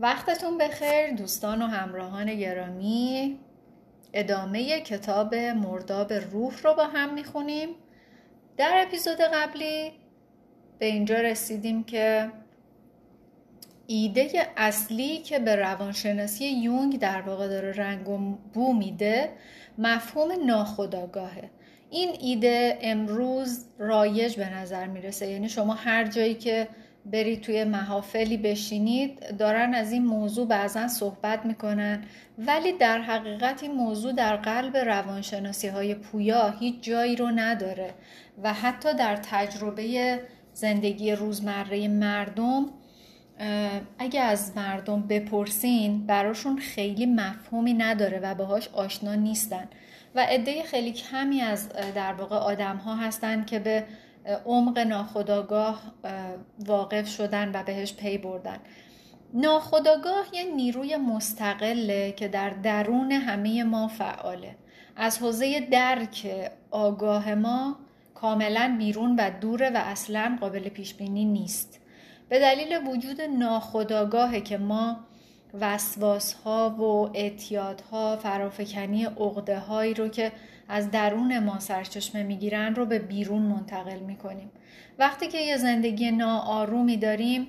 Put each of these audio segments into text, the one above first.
وقتتون بخیر دوستان و همراهان گرامی. ادامه کتاب مرداب روح رو با هم می‌خونیم. در اپیزود قبلی به اینجا رسیدیم که ایده اصلی که به روانشناسی یونگ در واقع داره رنگ و بو میده مفهوم ناخداگاهه این ایده امروز رایج به نظر می‌رسه. یعنی شما هر جایی که برید توی محافلی بشینید دارن از این موضوع بعضا صحبت می‌کنن. ولی در حقیقت این موضوع در قلب روانشناسی های پویا هیچ جایی رو نداره. و حتی در تجربه زندگی روزمره مردم اگه از مردم بپرسین براشون خیلی مفهومی نداره و باهاش آشنا نیستن. و عده خیلی کمی از در واقع آدم ها هستن که به عمق ناخداگاه واقف شدن و بهش پی بردن. ناخداگاه یه نیروی مستقله که در درون همه ما فعاله. از حوزه درک آگاه ما کاملا بیرون و دوره و اصلا قابل پیش بینی نیست. به دلیل وجود ناخداگاهه که ما وسواس ها و اعتیاد ها فرافکنی عقده هایی رو که از درون ما سرچشمه می‌گیرن رو به بیرون منتقل می‌کنیم. وقتی که یه زندگی ناآرومی داریم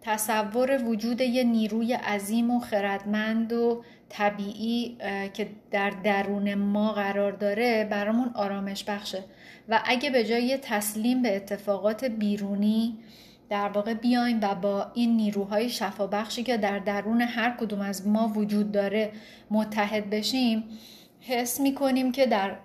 تصور وجود یه نیروی عظیم و خردمند و طبیعی که در درون ما قرار داره برامون آرامش بخشه. و اگه به جای تسلیم به اتفاقات بیرونی در واقع بیایم و با این نیروهای شفابخشی که در درون هر کدوم از ما وجود داره متحد بشیم حس می‌کنیم که در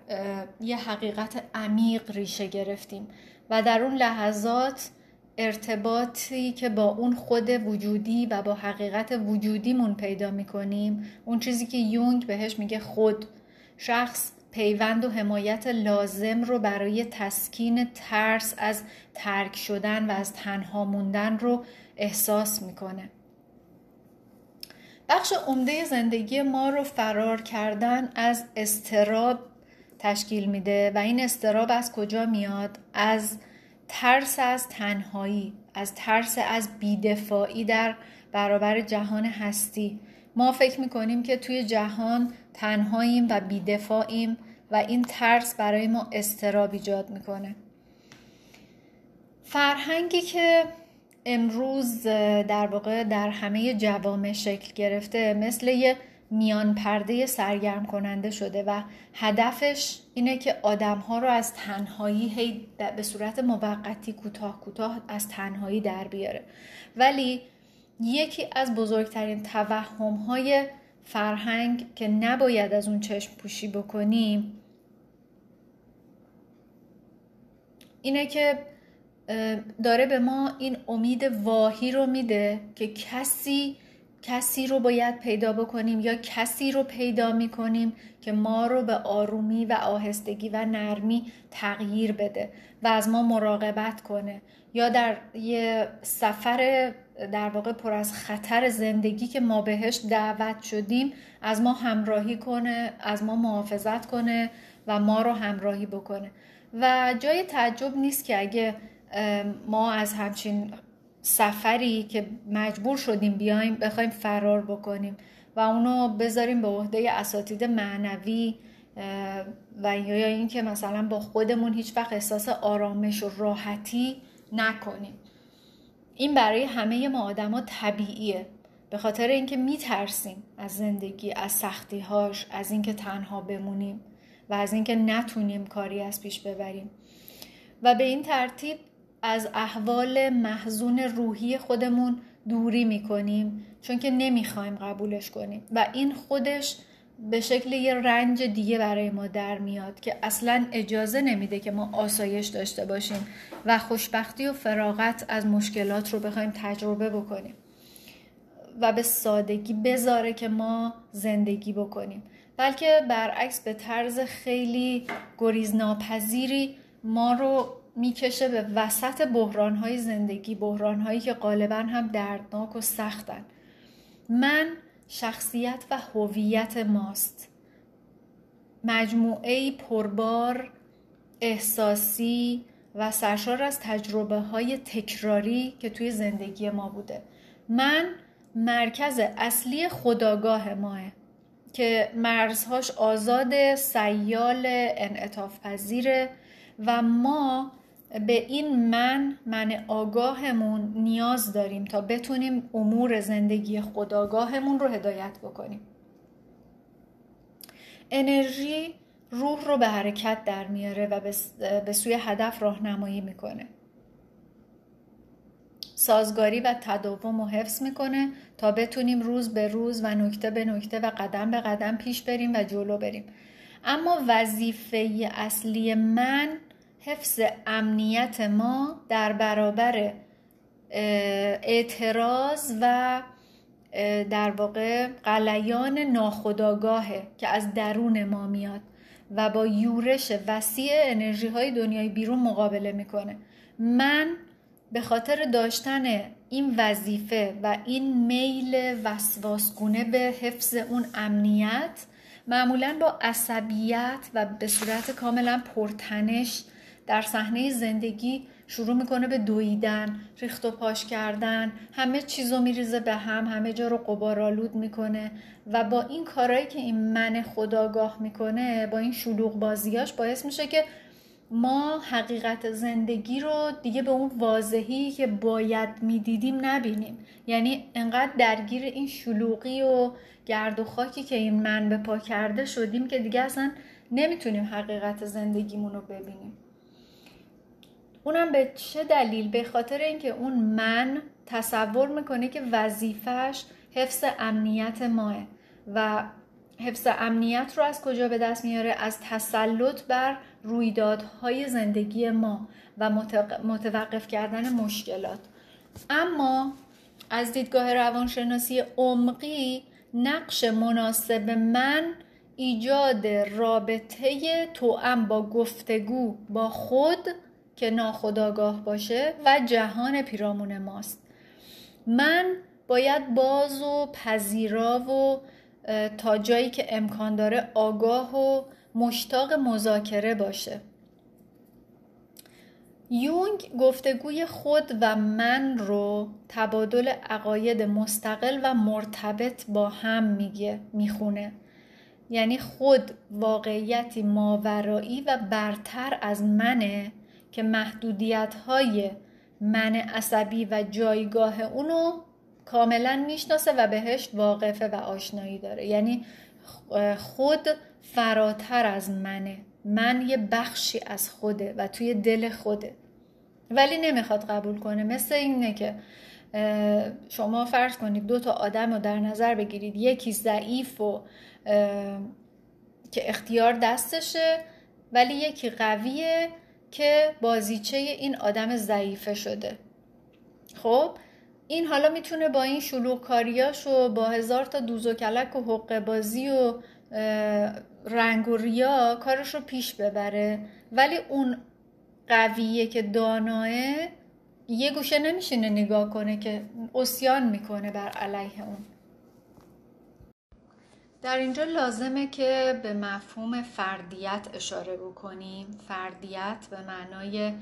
یه حقیقت عمیق ریشه گرفتیم و در اون لحظات ارتباطی که با اون خود وجودی و با حقیقت وجودیمون پیدا می‌کنیم اون چیزی که یونگ بهش میگه خود شخص پیوند و حمایت لازم رو برای تسکین ترس از ترک شدن و از تنها موندن رو احساس می‌کنه. بخش عمده زندگی ما رو فرار کردن از استراب تشکیل میده و این استراب از کجا میاد؟ از ترس از تنهایی از ترس از بیدفاعی در برابر جهان هستی. ما فکر می‌کنیم که توی جهان تنهاییم و بیدفاعیم و این ترس برای ما استراب ایجاد می‌کنه. فرهنگی که امروز در واقع در همه جوامع شکل گرفته مثل یه میان پرده سرگرم کننده شده و هدفش اینه که آدم ها رو از تنهایی هی به صورت موقتی کوتاه کوتاه از تنهایی در بیاره. ولی یکی از بزرگترین توهم های فرهنگ که نباید از اون چشم پوشی بکنیم اینه که داره به ما این امید واهی رو میده که کسی کسی رو باید پیدا بکنیم یا کسی رو پیدا می‌کنیم که ما رو به آرومی و آهستگی و نرمی تغییر بده و از ما مراقبت کنه. یا در یه سفر در واقع پر از خطر زندگی که ما بهش دعوت شدیم از ما همراهی کنه از ما محافظت کنه و ما رو همراهی بکنه. و جای تعجب نیست که اگه ما از همچین سفری که مجبور شدیم بیایم بخوایم فرار بکنیم و اونو بذاریم به عهده اساتید معنوی و یا اینکه مثلا با خودمون هیچ وقت احساس آرامش و راحتی نکنیم. این برای همه ما آدما طبیعیه. به خاطر اینکه میترسیم از زندگی از سختیهاش از اینکه تنها بمونیم و از اینکه نتونیم کاری از پیش ببریم. و به این ترتیب از احوال محزون روحی خودمون دوری می‌کنیم چون که نمی‌خوایم قبولش کنیم. و این خودش به شکل یه رنج دیگه برای ما در میاد که اصلا اجازه نمیده که ما آسایش داشته باشیم و خوشبختی و فراغت از مشکلات رو بخوایم تجربه بکنیم و به سادگی بذاره که ما زندگی بکنیم. بلکه برعکس به طرز خیلی گریزناپذیری ما رو می‌کشه به وسط بحرانهای زندگی بحرانهایی که غالبا هم دردناک و سختن. من شخصیت و هویت ماست. مجموعه پربار احساسی و سرشار از تجربه های تکراری که توی زندگی ما بوده. من مرکز اصلی خداگاه ماه که مرزهاش آزاد سیال انعطاف پذیره و ما به این من من آگاهمون نیاز داریم تا بتونیم امور زندگی خداگاهمون رو هدایت بکنیم. انرژی روح رو به حرکت در میاره و به سوی هدف راهنمایی می‌کنه. سازگاری و تداوم و حفظ می‌کنه تا بتونیم روز به روز و نکته به نکته و قدم به قدم پیش بریم و جلو بریم. اما وظیفه اصلی من حفظ امنیت ما در برابر اعتراض و در واقع قلیان ناخداگاهه که از درون ما میاد و با یورش وسیع انرژی های دنیای بیرون مقابله می‌کنه. من به خاطر داشتن این وظیفه و این میل وسواسگونه به حفظ اون امنیت معمولا با عصبیت و به صورت کاملا پرتنش در صحنه زندگی شروع می‌کنه به دویدن ریخت و پاش کردن. همه چیزو میریزه به هم همه جا رو قبارالود می‌کنه و با این کارهایی که این من خداگاه می‌کنه با این شلوغ بازیاش باعث میشه که ما حقیقت زندگی رو دیگه به اون واضحی که باید می‌دیدیم نبینیم. یعنی انقدر درگیر این شلوغی و گرد و خاکی که این من به پا کرده شدیم که دیگه اصلا نمی‌تونیم حقیقت زندگیمون رو ببینیم. اونم به چه دلیل؟ به خاطر اینکه اون من تصور می‌کنه که وظیفش حفظ امنیت ماه و حفظ امنیت رو از کجا به دست میاره؟ از تسلط بر رویدادهای زندگی ما و متوقف کردن مشکلات. اما از دیدگاه روانشناسی عمقی نقش مناسب من ایجاد رابطه توأم با گفتگو با خود که ناخداگاه باشه و جهان پیرامون ماست. من باید باز و پذیرا و تا جایی که امکان داره آگاه و مشتاق مذاکره باشه. یونگ گفتگوی خود و من رو تبادل عقاید مستقل و مرتبط با هم میگه می‌خونه. یعنی خود واقعیتی ماورایی و برتر از منه که محدودیت های من عصبی و جایگاه اونو کاملا می‌شناسه و بهش واقفه و آشنایی داره. یعنی خود فراتر از منه. من یه بخشی از خوده و توی دل خوده. ولی نمی‌خواد قبول کنه. مثل اینه که شما فرض کنید دو تا آدم رو در نظر بگیرید. یکی ضعیف و که اختیار دستشه ولی یکی قویه که بازیچه این آدم ضعیفه شده. خب این حالا می‌تونه با این شلوغ کاریاش و با هزار تا دوز و کلک و حقه بازی و رنگ و ریا کارش رو پیش ببره. ولی اون قویه که داناه یه گوشه نمیشینه نگاه کنه که اسیان می‌کنه بر علیه اون. در اینجا لازمه که به مفهوم فردیت اشاره بکنیم. فردیت به معنای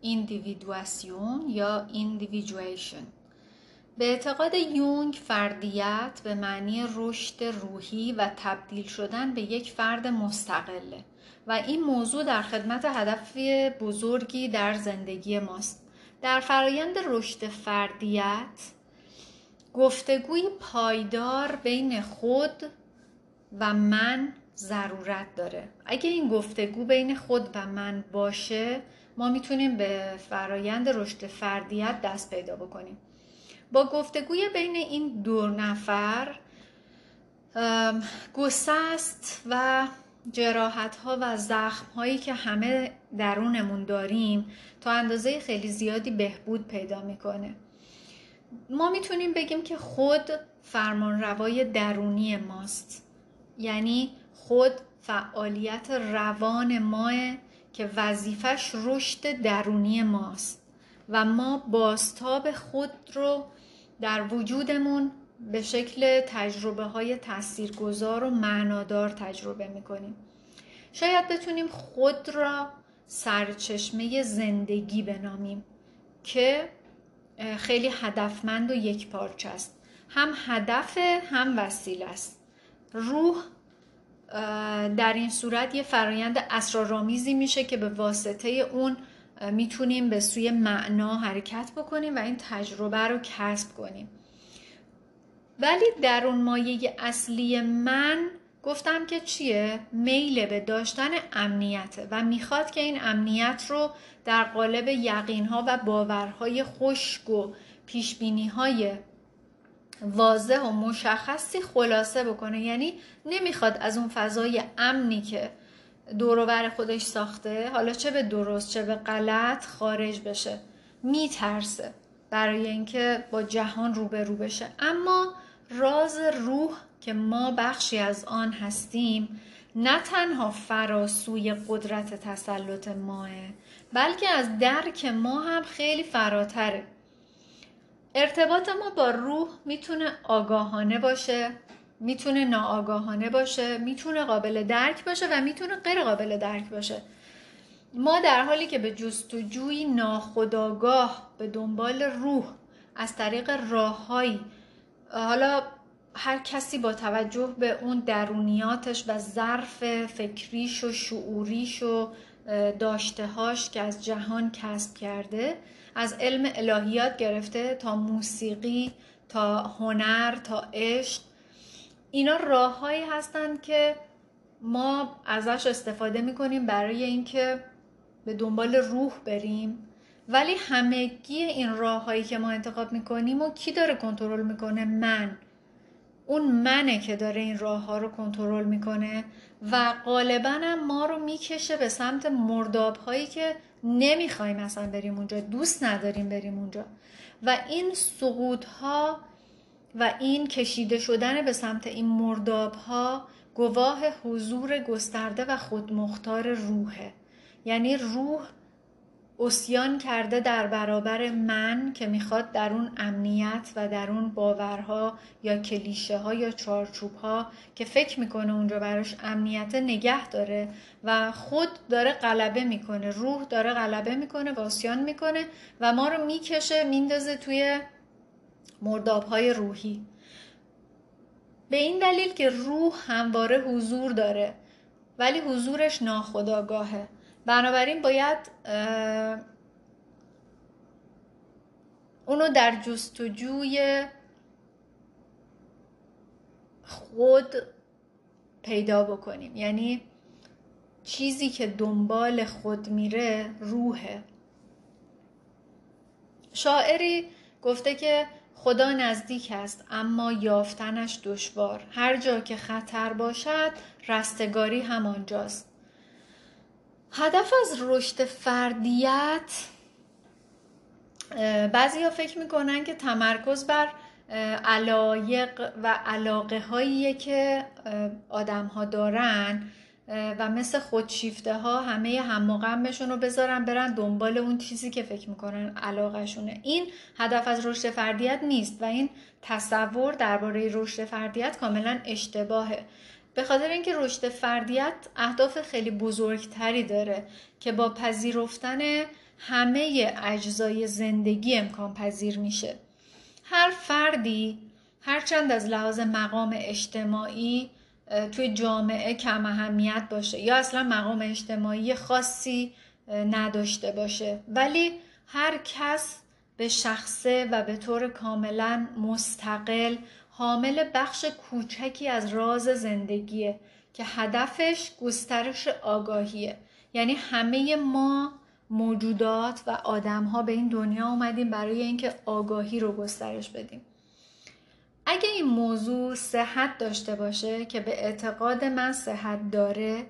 individuation یا individuation به اعتقاد یونگ فردیت به معنی رشد روحی و تبدیل شدن به یک فرد مستقله و این موضوع در خدمت هدف بزرگی در زندگی ماست. در فرایند رشد فردیت گفتگوی پایدار بین خود و من ضرورت داره. اگه این گفتگو بین خود و من باشه ما می‌تونیم به فرایند رشد فردیت دست پیدا بکنیم. با گفتگوی بین این دو نفر گسست و جراحت ها و زخم هایی که همه درونمون داریم تا اندازه خیلی زیادی بهبود پیدا می‌کنه. ما می‌تونیم بگیم که خود فرمان روای درونی ماست. یعنی خود فعالیت روان ماه که وظیفش رشد درونی ماست و ما باستاب خود رو در وجودمون به شکل تجربه های تاثیرگذار و معنادار تجربه می‌کنیم. شاید بتونیم خود را سرچشمه زندگی بنامیم که خیلی هدفمند و یک پارچه است. هم هدف هم وسیله است. روح در این صورت یه فرایند اسرارآمیزی میشه که به واسطه اون می‌تونیم به سوی معنا حرکت بکنیم و این تجربه رو کسب کنیم ولی در اون مایه اصلی من گفتم که چیه؟ میل به داشتن امنیته و می‌خواد که این امنیت رو در قالب یقینها و باورهای خشک و پیشبینی های واضح و مشخصی خلاصه بکنه. یعنی نمی‌خواد از اون فضای امنی که دوروبر خودش ساخته حالا چه به درست چه به غلط خارج بشه. میترسه برای اینکه با جهان روبرو بشه. اما راز روح که ما بخشی از آن هستیم نه تنها فراسوی قدرت تسلط ماه بلکه از درک ما هم خیلی فراتره. ارتباط ما با روح می‌تونه آگاهانه باشه می‌تونه ناآگاهانه باشه می‌تونه قابل درک باشه و می‌تونه غیر قابل درک باشه. ما در حالی که به جستجوی ناخداگاه به دنبال روح از طریق راههایی حالا هر کسی با توجه به اون درونیاتش و ظرف فکریش و شعوریش و داشتهاش که از جهان کسب کرده از علم الهیات گرفته تا موسیقی تا هنر تا عشق. اینا راههایی هستند که ما ازش استفاده می‌کنیم برای اینکه به دنبال روح بریم. ولی همگی این راههایی که ما انتخاب می‌کنیم و کی داره کنترل می‌کنه؟ من. اون منه که داره این راه ها رو کنترل می‌کنه و غالبا هم ما رو می‌کشه به سمت مرداب هایی که نمی‌خوایم اصلا بریم اونجا دوست نداریم بریم اونجا. و این سقوط ها و این کشیده شدن به سمت این مرداب ها گواه حضور گسترده و خودمختار روحه. یعنی روح اسیان کرده در برابر من که می‌خواد در اون امنیت و در اون باورها یا کلیشه ها یا چارچوب ها که فکر می‌کنه اونجا براش امنیت نگه داره و خود داره غلبه می‌کنه روح داره غلبه می‌کنه و اسیان می‌کنه و ما رو می‌کشه میندازه توی مرداب های روحی. به این دلیل که روح همواره حضور داره ولی حضورش ناخداگاهه بنابراین باید اونو در جستجوی خود پیدا بکنیم. یعنی چیزی که دنبال خود میره روحه. شاعری گفته که خدا نزدیک است اما یافتنش دشوار. هر جا که خطر باشد رستگاری همانجاست. هدف از رشد فردیت بعضی ها فکر می‌کنن که تمرکز بر علایق و علاقه هایی که آدم ها دارن و مثل خودشیفته ها همه هم رو بذارن برن دنبال اون چیزی که فکر می‌کنن علاقهشونه. این هدف از رشد فردیت نیست و این تصور درباره رشد فردیت کاملا اشتباهه. به خاطر اینکه رشد فردیت اهداف خیلی بزرگتری داره که با پذیرفتن همه اجزای زندگی امکان پذیر میشه. هر فردی هرچند از لحاظ مقام اجتماعی توی جامعه کم اهمیت باشه یا اصلا مقام اجتماعی خاصی نداشته باشه. ولی هر کس به شخصه و به طور کاملا مستقل حامل بخش کوچکی از راز زندگیه که هدفش گسترش آگاهیه. یعنی همه ما موجودات و آدم ها به این دنیا اومدیم برای اینکه آگاهی رو گسترش بدیم. اگه این موضوع صحت داشته باشه که به اعتقاد من صحت داره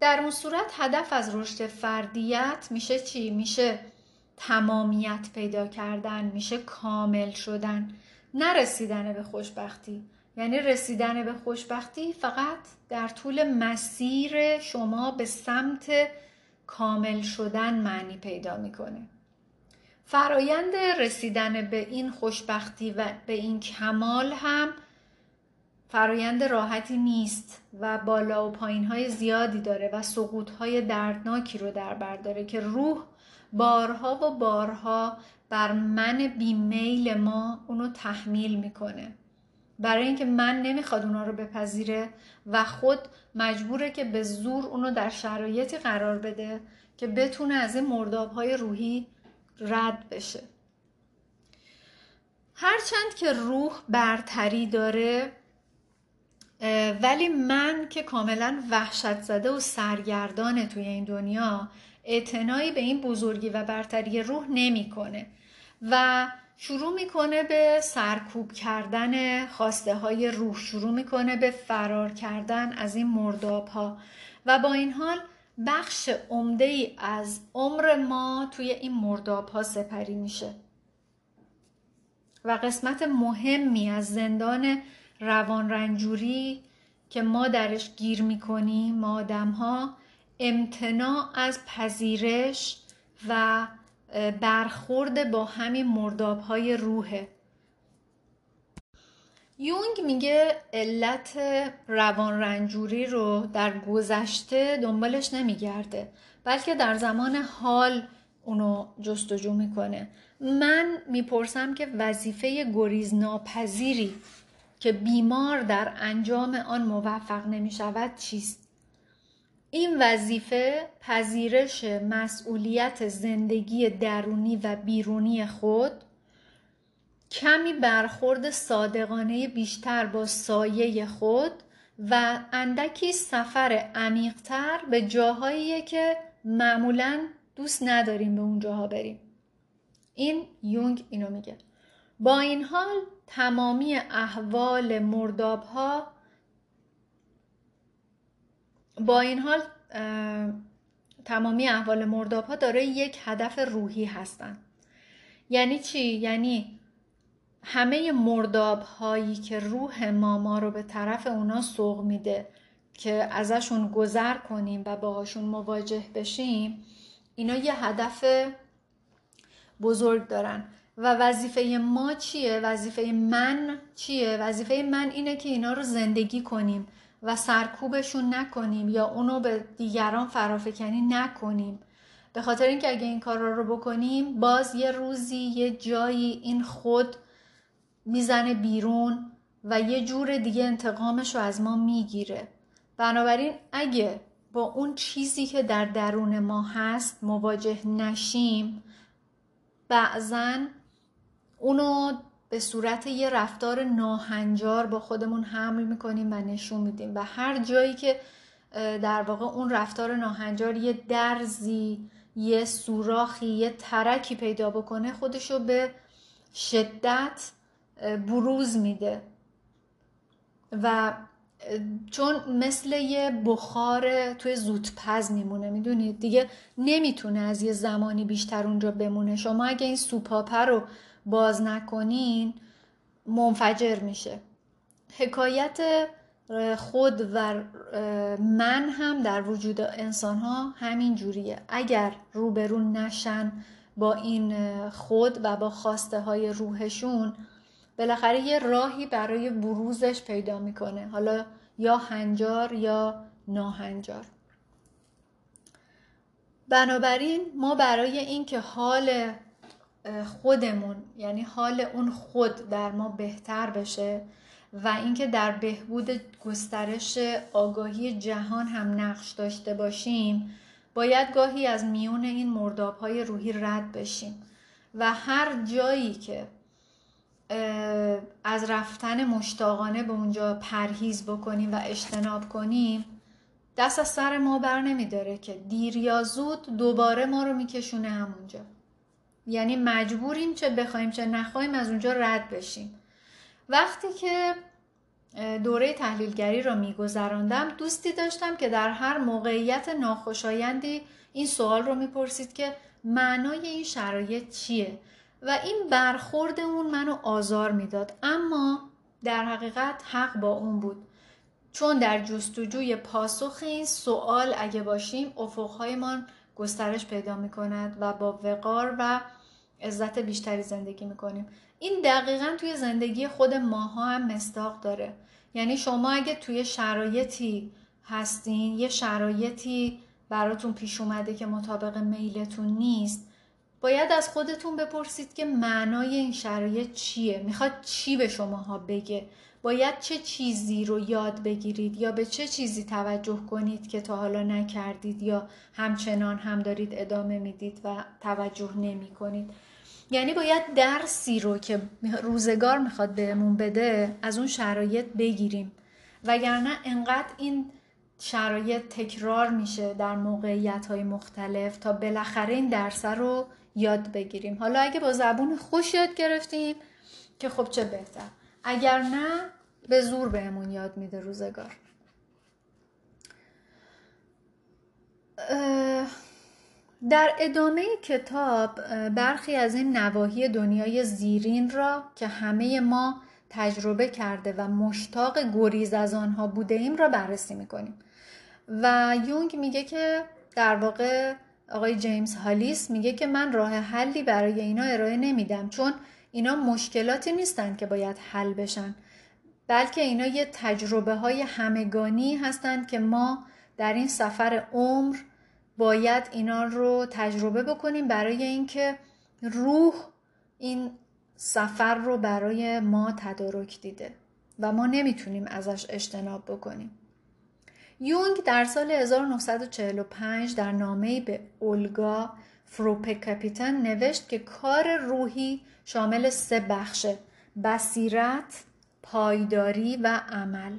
در اون صورت هدف از رشد فردیت میشه چی؟ میشه تمامیت پیدا کردن میشه کامل شدن. نرسیدن به خوشبختی. یعنی رسیدن به خوشبختی فقط در طول مسیر شما به سمت کامل شدن معنی پیدا می‌کنه. فرایند رسیدن به این خوشبختی و به این کمال هم فرایند راحتی نیست و بالا و پایین های زیادی داره و سقوط های دردناکی رو در بر داره که روح بارها و بارها بر من بیمیل ما اونو تحمیل می‌کنه. برای اینکه من نمی‌خواد اونا رو بپذیره و خود مجبوره که به زور اونو در شرایطی قرار بده که بتونه از این مرداب های روحی رد بشه. هرچند که روح برتری داره ولی من که کاملا وحشت زده و سرگردانه توی این دنیا اعتنایی به این بزرگی و برتری روح نمی‌کنه و شروع می‌کنه به سرکوب کردن خواسته های روح شروع می‌کنه به فرار کردن از این مرداب ها و با این حال بخش عمده ای از عمر ما توی این مرداب ها سپری میشه. و قسمت مهمی از زندان روان رنجوری که ما درش گیر می‌کنیم ما آدم ها امتناع از پذیرش و برخورد با همین مرداب های روحه. یونگ میگه علت روان رنجوری رو در گذشته دنبالش نمیگرده بلکه در زمان حال اونو جستجو می‌کنه. من می‌پرسم که وظیفه گریز ناپذیری که بیمار در انجام آن موفق نمی‌شود چیست؟ این وظیفه پذیرش مسئولیت زندگی درونی و بیرونی خود کمی برخورد صادقانه بیشتر با سایه خود و اندکی سفر عمیقتر به جاهایی که معمولا دوست نداریم به اون جاها بریم. این یونگ اینو میگه. با این حال تمامی احوال مرداب ها با این حال تمامی احوال مرداب ها داره یک هدف روحی هستن یعنی چی؟ یعنی همه مرداب هایی که روح ما ما رو به طرف اونا سوق میده که ازشون گذر کنیم و باهاشون مواجه بشیم اینا یه هدف بزرگ دارن و وظیفه ما چیه؟ وظیفه من چیه؟ وظیفه من اینه که اینا رو زندگی کنیم و سرکوبشون نکنیم یا اونو به دیگران فرافکنی نکنیم. به خاطر اینکه اگه این کار رو بکنیم باز یه روزی یه جایی این خود می‌زنه بیرون و یه جور دیگه انتقامش رو از ما می‌گیره. بنابراین اگه با اون چیزی که در درون ما هست مواجه نشیم بعضا اونو به صورت یه رفتار ناهنجار با خودمون حمل می‌کنیم و نشون میدیم. و هر جایی که در واقع اون رفتار ناهنجار یه درزی یه سوراخی یه ترکی پیدا بکنه خودشو به شدت بروز میده. و چون مثل یه بخار توی زودپز میمونه می‌دونید؟ دیگه نمی‌تونه از یه زمانی بیشتر اونجا بمونه. شما اگه این سوپاپه رو باز نکنین منفجر میشه. حکایت خود و من هم در وجود انسان ها همین جوریه. اگر روبرو نشن با این خود و با خواسته های روحشون بالاخره یه راهی برای بروزش پیدا می‌کنه. حالا یا هنجار یا ناهنجار. بنابراین ما برای اینکه حال خودمون یعنی حال اون خود در ما بهتر بشه و اینکه در بهبود گسترش آگاهی جهان هم نقش داشته باشیم باید گاهی از میون این مرداب های روحی رد بشیم و هر جایی که از رفتن مشتاقانه به اونجا پرهیز بکنیم و اجتناب کنیم دست از سر ما بر نمیداره که دیر یا زود دوباره ما رو میکشونه همونجا. یعنی مجبوریم چه بخوایم چه نخواهیم از اونجا رد بشیم. وقتی که دوره تحلیلگری را میگذراندم دوستی داشتم که در هر موقعیت ناخوشایندی این سوال رو می‌پرسید که معنای این شرایط چیه؟ و این برخورد اون منو آزار می‌داد. اما در حقیقت حق با اون بود. چون در جستجوی پاسخ این سوال اگه باشیم افقهایمان گسترش پیدا می کند و با وقار و عزت بیشتری زندگی می‌کنیم. این دقیقا توی زندگی خود ماها هم مستاق داره. یعنی شما اگه توی شرایطی هستین یه شرایطی براتون پیش اومده که مطابق میلتون نیست باید از خودتون بپرسید که معنای این شرایط چیه؟ می‌خواد چی به شماها بگه؟ باید چه چیزی رو یاد بگیرید؟ یا به چه چیزی توجه کنید که تا حالا نکردید یا همچنان هم دارید ادامه می‌دید و توجه نمی کنید یعنی باید درسی رو که روزگار می‌خواد بهمون بده از اون شرایط بگیریم. وگرنه انقدر این شرایط تکرار میشه در موقعیت های مختلف تا بالاخره این درس رو یاد بگیریم. حالا اگه با زبون خوش یاد گرفتیم که خب چه بهتر. اگر نه به زور بهمون یاد میده روزگار. در ادامه کتاب برخی از این نواحی دنیای زیرین را که همه ما تجربه کرده و مشتاق گریز از آنها بوده ایم را بررسی می‌کنیم. و یونگ میگه که در واقع آقای جیمز هالیس میگه که من راه حلی برای اینا ارائه نمیدم چون اینا مشکلاتی نیستن که باید حل بشن بلکه اینا یه تجربه های همگانی هستند که ما در این سفر عمر باید اینا رو تجربه بکنیم برای اینکه روح این سفر رو برای ما تدارک دیده و ما نمی‌تونیم ازش اجتناب بکنیم. یونگ در سال 1945 در نامه به اولگا فروپکاپیتن نوشت که کار روحی شامل سه بخشه بصیرت، پایداری و عمل.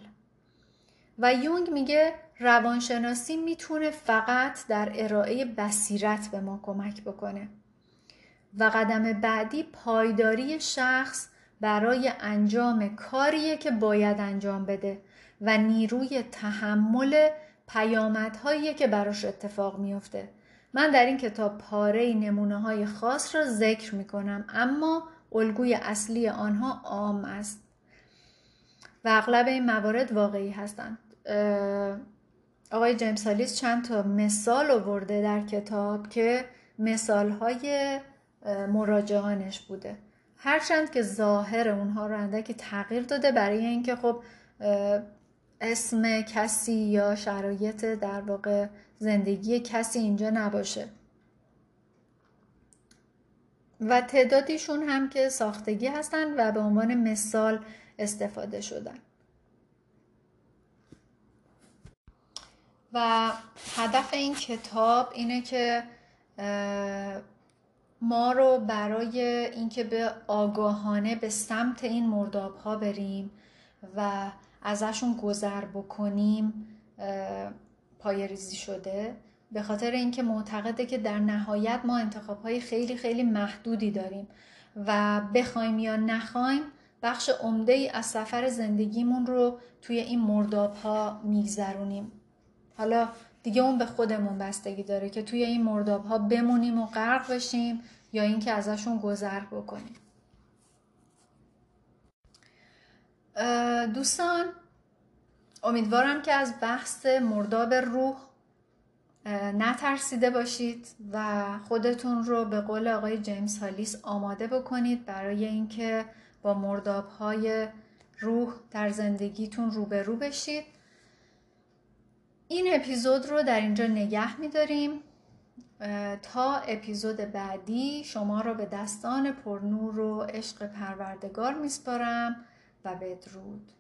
و یونگ میگه روانشناسی می‌تونه فقط در ارائه بصیرت به ما کمک بکنه و قدم بعدی پایداری شخص برای انجام کاریه که باید انجام بده و نیروی تحمل پیامدهایی که براش اتفاق میفته من در این کتاب پاره نمونه های خاص را ذکر می کنم اما الگوی اصلی آنها عام است و اغلب این موارد واقعی هستند. آقای جیمز هالیس چند تا مثال آورده در کتاب که مثال های مراجعانش بوده. هرچند که ظاهر اونها رو اندکی تغییر داده برای اینکه خب اسم کسی یا شرایط در واقع زندگی کسی اینجا نباشه. و تعدادیشون هم که ساختگی هستند و به عنوان مثال استفاده شدن. و هدف این کتاب اینه که ما رو برای اینکه به آگاهانه به سمت این مرداب ها بریم و ازشون گذر بکنیم ریزی شده. به خاطر اینکه معتقده که در نهایت ما انتخاب های خیلی خیلی محدودی داریم و بخوایم یا نخوایم بخش عمده ای از سفر زندگیمون رو توی این مرداب ها میگذرونیم. حالا دیگه اون به خودمون بستگی داره که توی این مرداب ها بمونیم و غرق بشیم یا اینکه ازشون گذر بکنیم. دوستان امیدوارم که از بحث مرداب روح نترسیده باشید و خودتون رو به قول آقای جیمز هالیس آماده بکنید برای اینکه با مرداب های روح در زندگیتون روبرو بشید. این اپیزود رو در اینجا نگه میداریم. تا اپیزود بعدی شما رو به دستان پرنور و عشق پروردگار میسپارم و بدرود.